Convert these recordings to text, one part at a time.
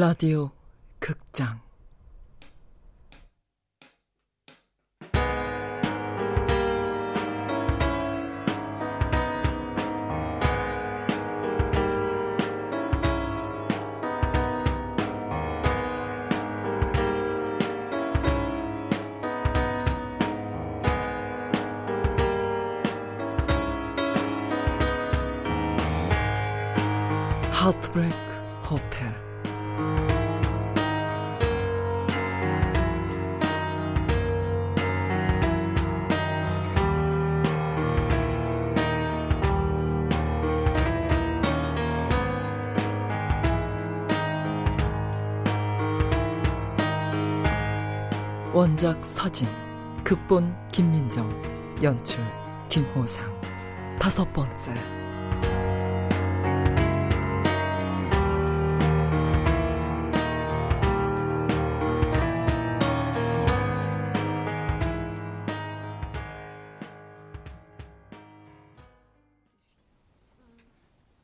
라디오 극장. 하트브레이크 호텔 원작 서진 극본 김민정 연출 김호상 다섯 번째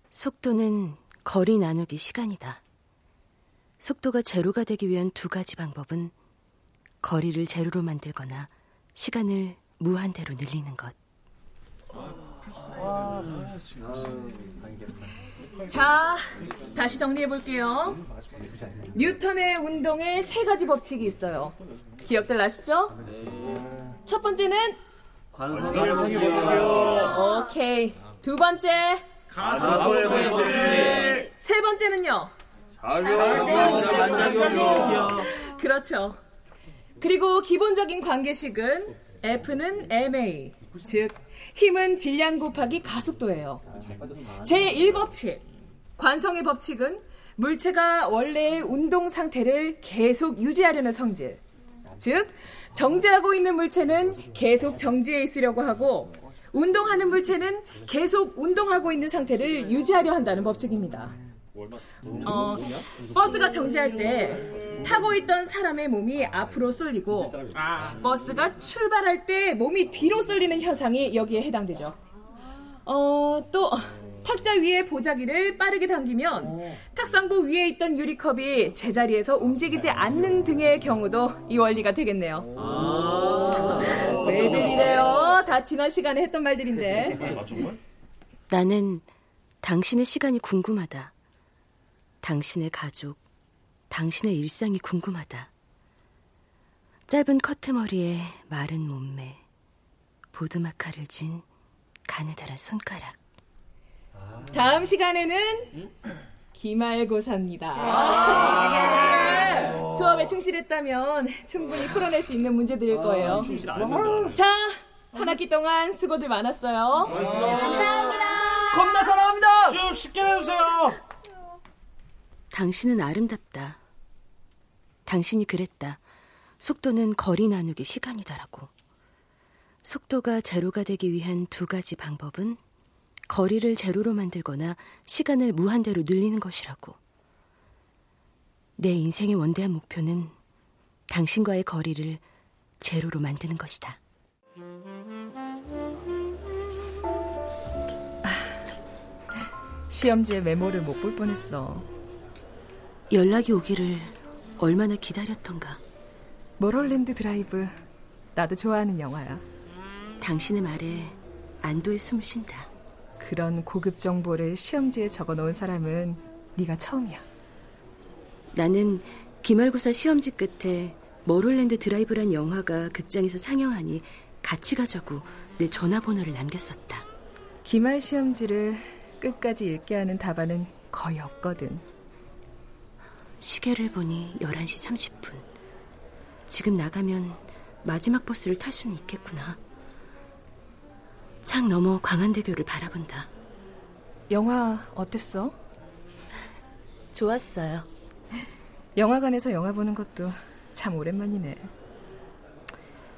속도는 거리 나누기 시간이다. 속도가 제로가 되기 위한 두 가지 방법은 거리를 제로로 만들거나 시간을 무한대로 늘리는 것. 자, 다시 정리해 볼게요. 뉴턴의 운동에 세 가지 법칙이 있어요. 기억들 나시죠? 첫 번째는 관성의 법칙이요. 오케이. 두 번째, 가속도의 법칙. 세 번째는요. 작용. 그렇죠. 그리고 기본적인 관계식은 F는 ma, 즉 힘은 질량 곱하기 가속도예요. 제1법칙, 관성의 법칙은 물체가 원래의 운동 상태를 계속 유지하려는 성질. 즉, 정지하고 있는 물체는 계속 정지해 있으려고 하고, 운동하는 물체는 계속 운동하고 있는 상태를 유지하려 한다는 법칙입니다. 어, 버스가 정지할 때 타고 있던 사람의 몸이 앞으로 쏠리고 버스가 출발할 때 몸이 뒤로 쏠리는 현상이 여기에 해당되죠. 어, 또 탁자 위에 보자기를 빠르게 당기면 탁상부 위에 있던 유리컵이 제자리에서 움직이지 않는 등의 경우도 이 원리가 되겠네요. 왜들 이래요? 다 지난 시간에 했던 말들인데. 나는 당신의 시간이 궁금하다. 당신의 가족, 당신의 일상이 궁금하다. 짧은 커트머리에 마른 몸매, 보드마카를 쥔 가느다란 손가락. 다음 시간에는 기말고사입니다. 네, 수업에 충실했다면 충분히 풀어낼 수 있는 문제들일 거예요. 자, 한 학기 동안 수고들 많았어요. 겁나 사랑합니다. 시험 쉽게 내주세요. 당신은 아름답다. 당신이 그랬다. 속도는 거리 나누기 시간이다라고. 속도가 제로가 되기 위한 두 가지 방법은 거리를 제로로 만들거나 시간을 무한대로 늘리는 것이라고. 내 인생의 원대한 목표는 당신과의 거리를 제로로 만드는 것이다. 시험지에 메모를 못 볼 뻔했어. 연락이 오기를 얼마나 기다렸던가. 멀홀랜드 드라이브. 나도 좋아하는 영화야. 당신의 말에 안도의 숨을 쉰다. 그런 고급 정보를 시험지에 적어 놓은 사람은 네가 처음이야. 나는 기말고사 시험지 끝에 머롤랜드 드라이브란 영화가 극장에서 상영하니 같이 가자고 내 전화번호를 남겼었다. 기말 시험지를 끝까지 읽게 하는 답안은 거의 없거든. 시계를 보니 11시 30분. 지금 나가면 마지막 버스를 탈 수는 있겠구나. 창 너머 광안대교를 바라본다. 영화 어땠어? 좋았어요. 영화관에서 영화 보는 것도 참 오랜만이네.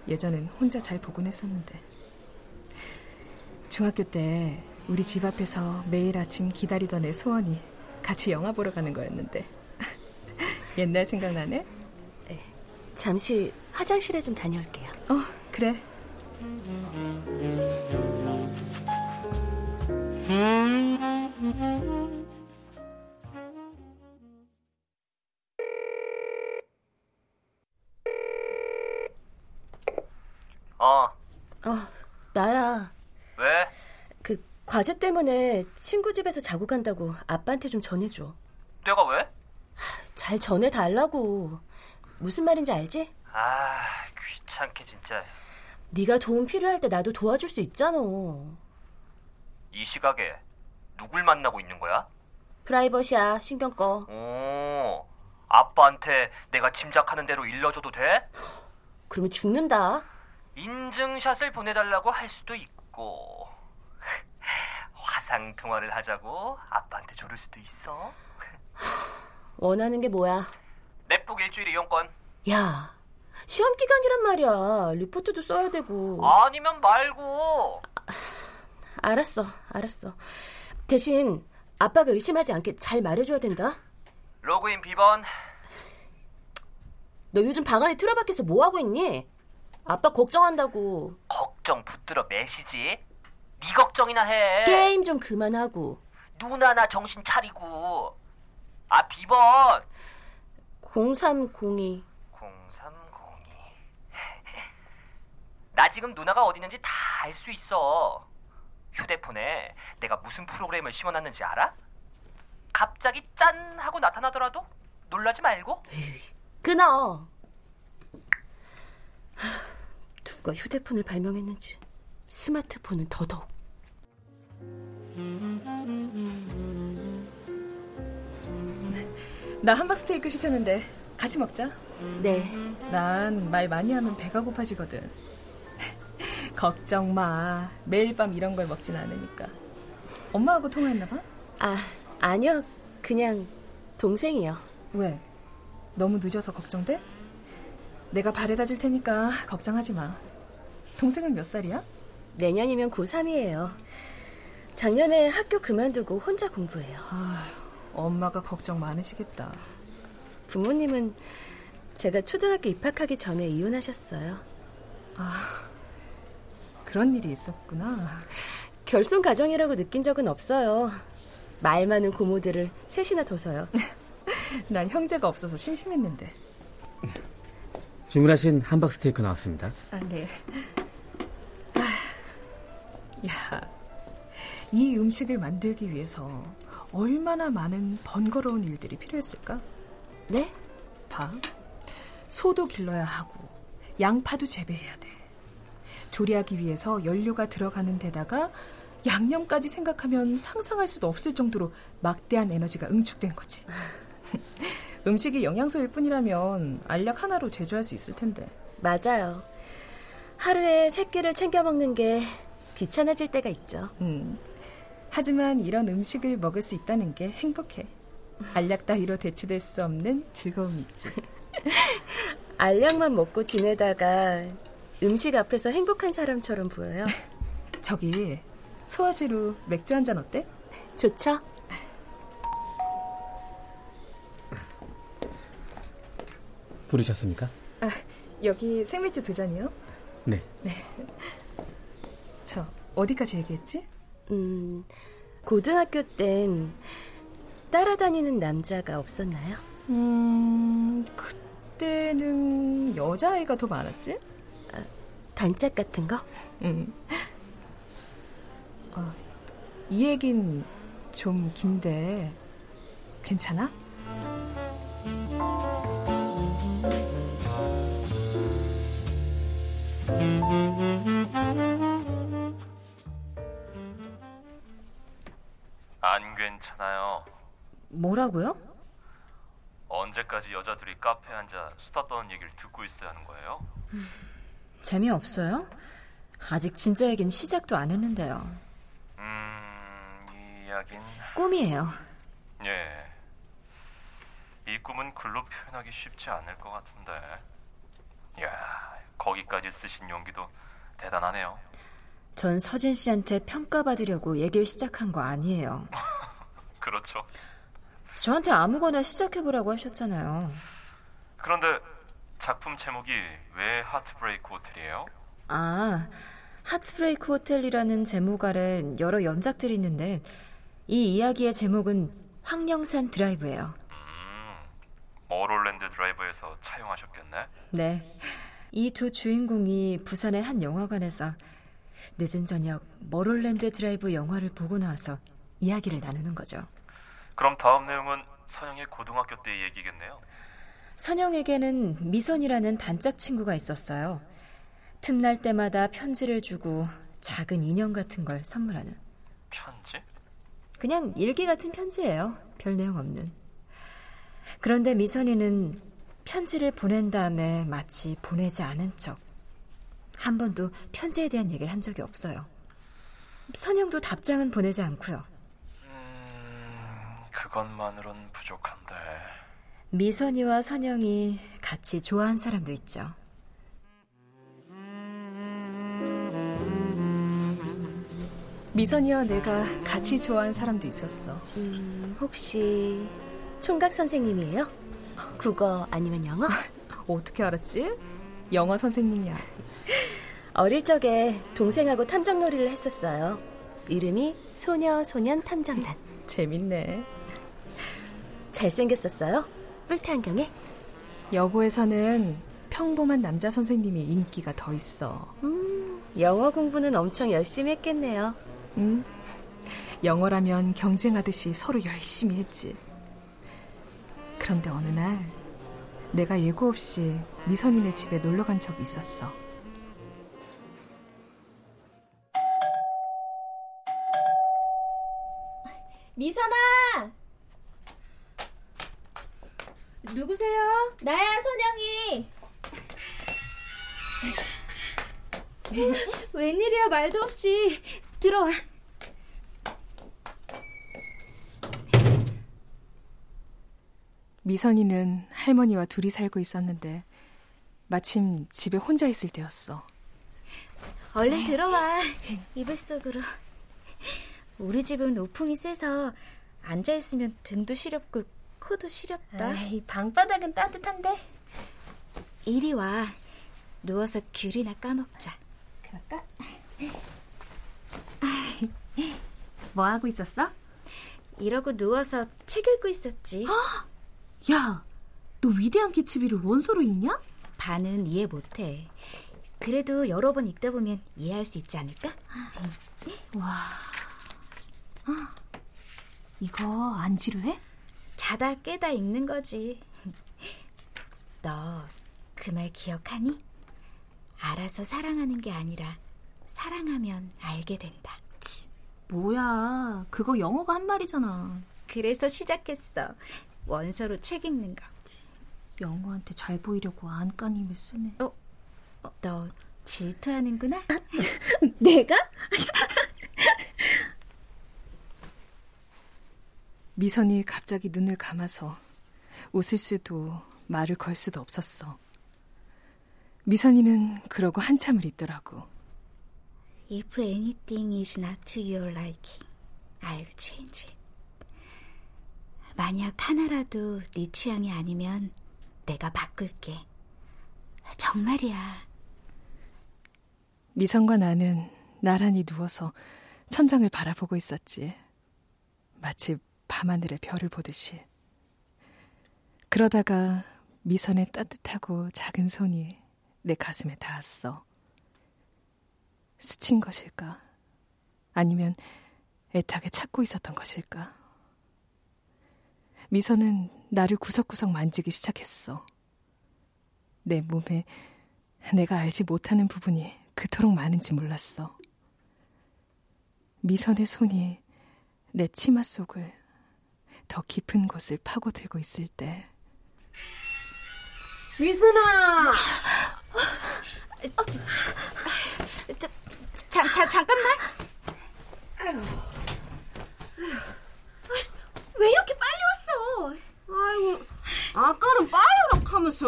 예전엔 혼자 잘 보곤 했었는데. 중학교 때 우리 집 앞에서 매일 아침 기다리던 애 소원이 같이 영화 보러 가는 거였는데. 옛날 생각나네? 네. 잠시 화장실에 좀 다녀올게요. 어, 그래. 어. 어, 나야. 왜? 그 과제 때문에 친구 집에서 자고 간다고 아빠한테 좀 전해줘. 내가 왜? 잘 전해달라고. 무슨 말인지 알지? 아, 귀찮게 진짜. 네가 도움 필요할 때 나도 도와줄 수 있잖아. 이 시각에 누굴 만나고 있는 거야? 프라이버시야, 신경 꺼. 오, 아빠한테 내가 짐작하는 대로 일러줘도 돼? 그러면 죽는다. 인증샷을 보내달라고 할 수도 있고 화상 통화를 하자고 아빠한테 조를 수도 있어. 원하는 게 뭐야? 넷북 일주일 이용권. 야, 시험 기간이란 말이야. 리포트도 써야 되고. 아니면 말고. 알았어, 알았어. 대신 아빠가 의심하지 않게 잘 말해줘야 된다. 로그인 비번. 너 요즘 방 안에 틀어박혀서 뭐 하고 있니? 아빠 걱정한다고. 걱정 붙들어 매시지. 네 걱정이나 해. 게임 좀 그만하고. 누나나 정신 차리고. 아 비번. 0302. 0302. 나 지금 누나가 어디 있는지 다 알 수 있어. 휴대폰에 내가 무슨 프로그램을 심어놨는지 알아? 갑자기 짠 하고 나타나더라도 놀라지 말고. 끊어. 하, 누가 휴대폰을 발명했는지 스마트폰은 더더욱. 나 함박스테이크 시켰는데 같이 먹자. 네. 난 말 많이 하면 배가 고파지거든. 걱정 마. 매일 밤 이런 걸 먹진 않으니까. 엄마하고 통화했나 봐? 아, 아니요. 그냥 동생이요. 왜? 너무 늦어서 걱정돼? 내가 바래다 줄 테니까 걱정하지 마. 동생은 몇 살이야? 내년이면 고3이에요. 작년에 학교 그만두고 혼자 공부해요. 아, 엄마가 걱정 많으시겠다. 부모님은 제가 초등학교 입학하기 전에 이혼하셨어요. 그런 일이 있었구나. 결손 가정이라고 느낀 적은 없어요. 말 많은 고모들을 셋이나 둬서요. 난 형제가 없어서 심심했는데. 주문하신 함박 스테이크 나왔습니다. 아, 네. 아, 야, 이 음식을 만들기 위해서 얼마나 많은 번거로운 일들이 필요했을까? 네? 봐. 소도 길러야 하고, 양파도 재배해야 돼. 조리하기 위해서 연료가 들어가는 데다가 양념까지 생각하면 상상할 수도 없을 정도로 막대한 에너지가 응축된 거지. 음식이 영양소일 뿐이라면 알약 하나로 제조할 수 있을 텐데. 맞아요. 하루에 세 끼를 챙겨 먹는 게 귀찮아질 때가 있죠. 음. 하지만 이런 음식을 먹을 수 있다는 게 행복해. 알약 따위로 대체될 수 없는 즐거움이 있지. 알약만 먹고 지내다가 음식 앞에서 행복한 사람처럼 보여요. 저기 소화제로 맥주 한 잔 어때? 좋죠? 부르셨습니까? 아, 여기 생맥주 두 잔이요. 네. 저 어디까지 얘기했지? 음, 고등학교 땐 따라다니는 남자가 없었나요? 음, 그때는 여자아이가 더 많았지? 단짝 같은 거? 음. 어, 이 얘긴 좀 긴데 괜찮아? 안 괜찮아요. 뭐라고요? 언제까지 여자들이 카페에 앉아 수다 떠는 얘기를 듣고 있어야 하는 거예요? 재미없어요? 아직 진짜 얘기는 시작도 안 했는데요. 음, 이 이야긴 꿈이에요. 예. 이 꿈은 글로 표현하기 쉽지 않을 것 같은데. 이야, 거기까지 쓰신 용기도 대단하네요. 전 서진 씨한테 평가받으려고 얘기를 시작한 거 아니에요. 그렇죠. 저한테 아무거나 시작해보라고 하셨잖아요. 그런데 작품 제목이 왜 하트브레이크 호텔이에요? 아, 하트브레이크 호텔이라는 제목 아래 여러 연작들이 있는데 이 이야기의 제목은 황령산 드라이브예요. 음, 머롤랜드 드라이브에서 차용하셨겠네. 네. 이 두 주인공이 부산의 한 영화관에서 늦은 저녁 멀홀랜드 드라이브 영화를 보고 나와서 이야기를 나누는 거죠. 그럼 다음 내용은 선영의 고등학교 때 얘기겠네요. 선영에게는 미선이라는 단짝 친구가 있었어요. 틈날 때마다 편지를 주고 작은 인형 같은 걸 선물하는. 편지? 그냥 일기 같은 편지예요. 별 내용 없는. 그런데 미선이는 편지를 보낸 다음에 마치 보내지 않은 척. 한 번도 편지에 대한 얘기를 한 적이 없어요. 선영도 답장은 보내지 않고요. 음, 그것만으론 부족한데. 미선이와 선영이 같이 좋아한 사람도 있죠. 미선이와 내가 같이 좋아하는 사람도 있었어. 음, 혹시 총각 선생님이에요? 국어 아니면 영어? 어떻게 알았지? 영어 선생님이야. 어릴 적에 동생하고 탐정놀이를 했었어요. 이름이 소녀 소년 탐정단. 재밌네. 잘생겼었어요? 뿔테 안경에? 여고에서는 평범한 남자 선생님이 인기가 더 있어. 음, 영어 공부는 엄청 열심히 했겠네요. 음, 영어라면 경쟁하듯이 서로 열심히 했지. 그런데 어느 날 내가 예고 없이 미선이네 집에 놀러 간 적이 있었어. 미선아! 누구세요? 나야, 선영이. 웬일이야, 말도 없이. 들어와. 미선이는 할머니와 둘이 살고 있었는데 마침 집에 혼자 있을 때였어. 얼른 들어와. 이불 속으로. 우리 집은 노풍이 세서 앉아있으면 등도 시렵고 코도 시렵다. 아이, 방바닥은 따뜻한데. 이리 와. 누워서 귤이나 까먹자. 그럴까? 뭐 하고 있었어? 이러고 누워서 책 읽고 있었지. 야, 너 위대한 개츠비를 원서로 읽냐? 반은 이해 못해. 그래도 여러 번 읽다 보면 이해할 수 있지 않을까? 와. 이거 안 지루해? 자다 깨다 읽는 거지. 너 그 말 기억하니? 알아서 사랑하는 게 아니라 사랑하면 알게 된다. 뭐야, 그거 영어가 한 말이잖아. 그래서 시작했어. 원서로 책 읽는 거. 영어한테 잘 보이려고 안간힘을 쓰네. 어? 너 질투하는구나? 내가? 미선이 갑자기 눈을 감아서 웃을 수도 말을 걸 수도 없었어. 미선이는 그러고 한참을 있더라고. If anything is not to your liking, I'll change it. 만약 하나라도 네 취향이 아니면 내가 바꿀게. 정말이야. 미선과 나는 나란히 누워서 천장을 바라보고 있었지. 마치 밤하늘의 별을 보듯이. 그러다가 미선의 따뜻하고 작은 손이 내 가슴에 닿았어. 스친 것일까? 아니면 애타게 찾고 있었던 것일까? 미선은 나를 구석구석 만지기 시작했어. 내 몸에 내가 알지 못하는 부분이 그토록 많은지 몰랐어. 미선의 손이 내 치마 속을 더 깊은 곳을 파고들고 있을 때 미선아! 자, 자, 자, 잠깐만. 아이고. 왜 이렇게 빨리 왔어? 아이고, 아까는 빨리 오라 하면서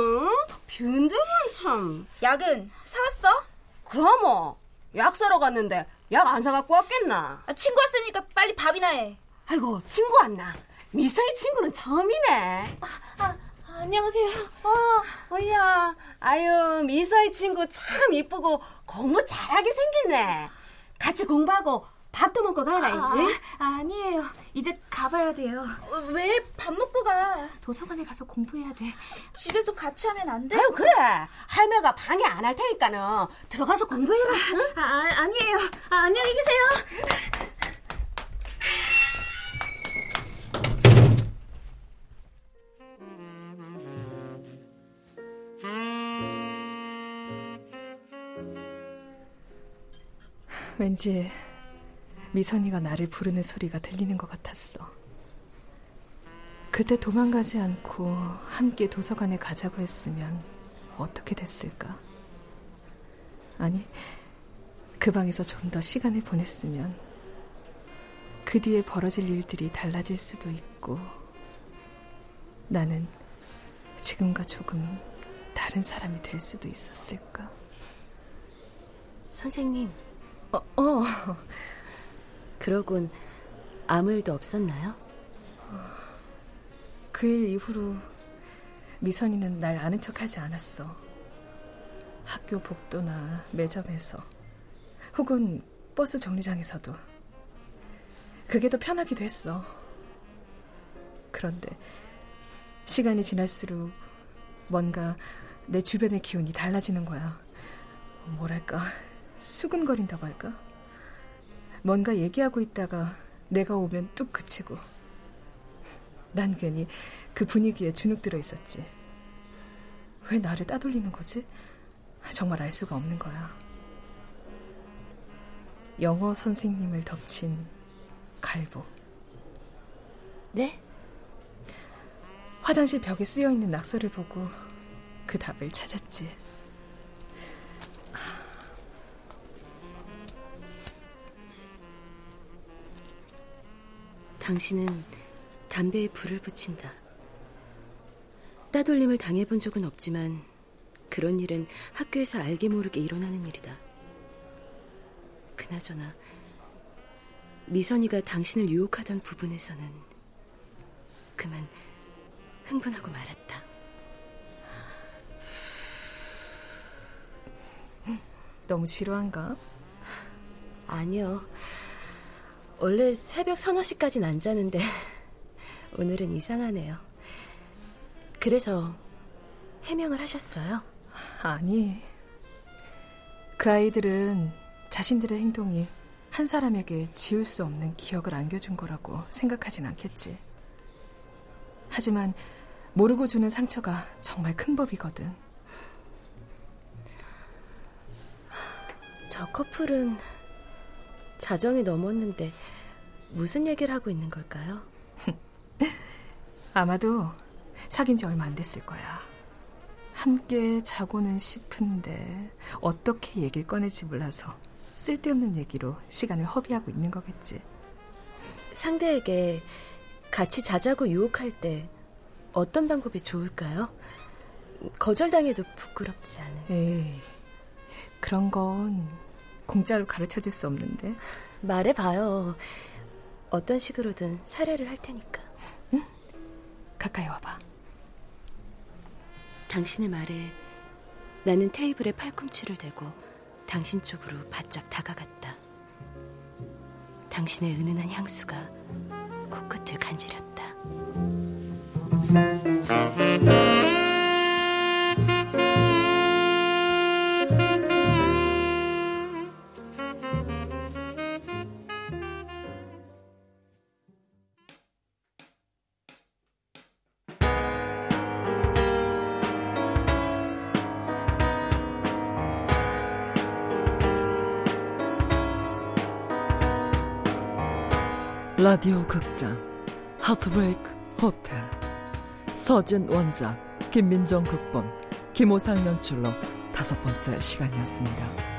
빈둥은 참. 약은 사왔어? 그럼 뭐, 약 사러 갔는데 약 안 사갖고 왔겠나? 아, 친구 왔으니까 빨리 밥이나 해. 아이고, 친구 왔나? 미서의 친구는 처음이네. 아, 안녕하세요. 어, 어이야. 아유, 미서의 친구 참 이쁘고 공부 잘하게 생겼네. 같이 공부하고 밥도 먹고 가라. 아, 아, 니에요 이제 가봐야 돼요. 어, 왜밥 먹고 가? 도서관에 가서 공부해야 돼. 집에서 같이 하면 안 돼? 아유 그래. 할매가 방해 안 할 테니까는 들어가서 공부해라. 응? 아, 아 아니에요. 아, 안녕히 계세요. 왠지 미선이가 나를 부르는 소리가 들리는 것 같았어. 그때 도망가지 않고 함께 도서관에 가자고 했으면 어떻게 됐을까? 아니, 그 방에서 좀 더 시간을 보냈으면 그 뒤에 벌어질 일들이 달라질 수도 있고 나는 지금과 조금 다른 사람이 될 수도 있었을까? 선생님. 어, 어. 그러곤 아무 일도 없었나요? 그 일 이후로 미선이는 날 아는 척하지 않았어. 학교 복도나 매점에서 혹은 버스 정류장에서도 그게 더 편하기도 했어. 그런데 시간이 지날수록 뭔가 내 주변의 기운이 달라지는 거야. 뭐랄까, 수근거린다고 할까? 뭔가 얘기하고 있다가 내가 오면 뚝 그치고. 난 괜히 그 분위기에 주눅 들어 있었지. 왜 나를 따돌리는 거지? 정말 알 수가 없는 거야. 영어 선생님을 덮친 갈보. 네? 화장실 벽에 쓰여 있는 낙서를 보고 그 답을 찾았지. 당신은 담배에 불을 붙인다. 따돌림을 당해본 적은 없지만 그런 일은 학교에서 알게 모르게 일어나는 일이다. 그나저나 미선이가 당신을 유혹하던 부분에서는 그만 흥분하고 말았다. 너무 지루한가? 아니요. 원래 새벽 서너 시까진 안 자는데 오늘은 이상하네요. 그래서 해명을 하셨어요? 아니. 그 아이들은 자신들의 행동이 한 사람에게 지울 수 없는 기억을 안겨준 거라고 생각하진 않겠지. 하지만 모르고 주는 상처가 정말 큰 법이거든. 저 커플은 자정이 넘었는데 무슨 얘기를 하고 있는 걸까요? 아마도 사귄 지 얼마 안 됐을 거야. 함께 자고는 싶은데 어떻게 얘기를 꺼낼지 몰라서 쓸데없는 얘기로 시간을 허비하고 있는 거겠지. 상대에게 같이 자자고 유혹할 때 어떤 방법이 좋을까요? 거절당해도 부끄럽지 않은. 에이, 그런 건 공짜로 가르쳐 줄 수 없는데. 말해봐요. 어떤 식으로든 사례를 할 테니까. 응? 가까이 와봐. 당신의 말에 나는 테이블에 팔꿈치를 대고 당신 쪽으로 바짝 다가갔다. 당신의 은은한 향수가 코끝을 간지렸다. 라디오 극장 하트브레이크 호텔 서진 원작 김민정 극본 김호상 연출로 다섯 번째 시간이었습니다.